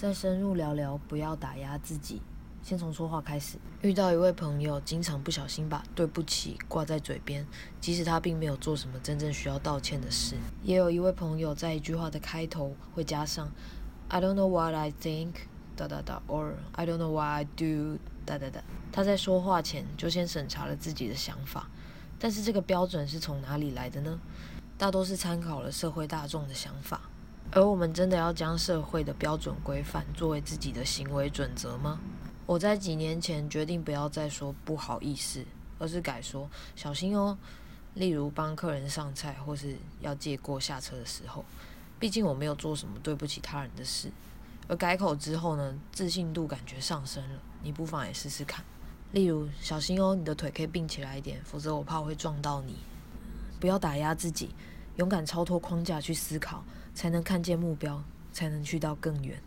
再深入聊聊，不要打压自己。先从说话开始。遇到一位朋友，经常不小心把“对不起”挂在嘴边，即使他并没有做什么真正需要道歉的事。也有一位朋友，在一句话的开头会加上 “I don't know what I think”，哒哒哒，or “I don't know what I do”，哒哒哒。他在说话前就先审查了自己的想法，但是这个标准是从哪里来的呢？大多是参考了社会大众的想法。而我们真的要将社会的标准规范作为自己的行为准则吗？我在几年前决定不要再说不好意思，而是改说小心哦。例如帮客人上菜或是要借过下车的时候，毕竟我没有做什么对不起他人的事。而改口之后呢，自信度感觉上升了。你不妨也试试看。例如小心哦，你的腿可以并起来一点，否则我怕会撞到你。不要打压自己，勇敢超脱框架去思考。才能看见目标，才能去到更远。